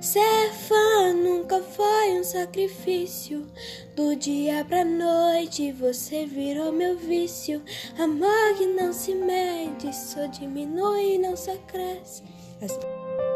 Ser fã nunca foi um sacrifício. Do dia pra noite você virou meu vício. Amor que não se mede, só diminui, e não só cresce. As... Assim.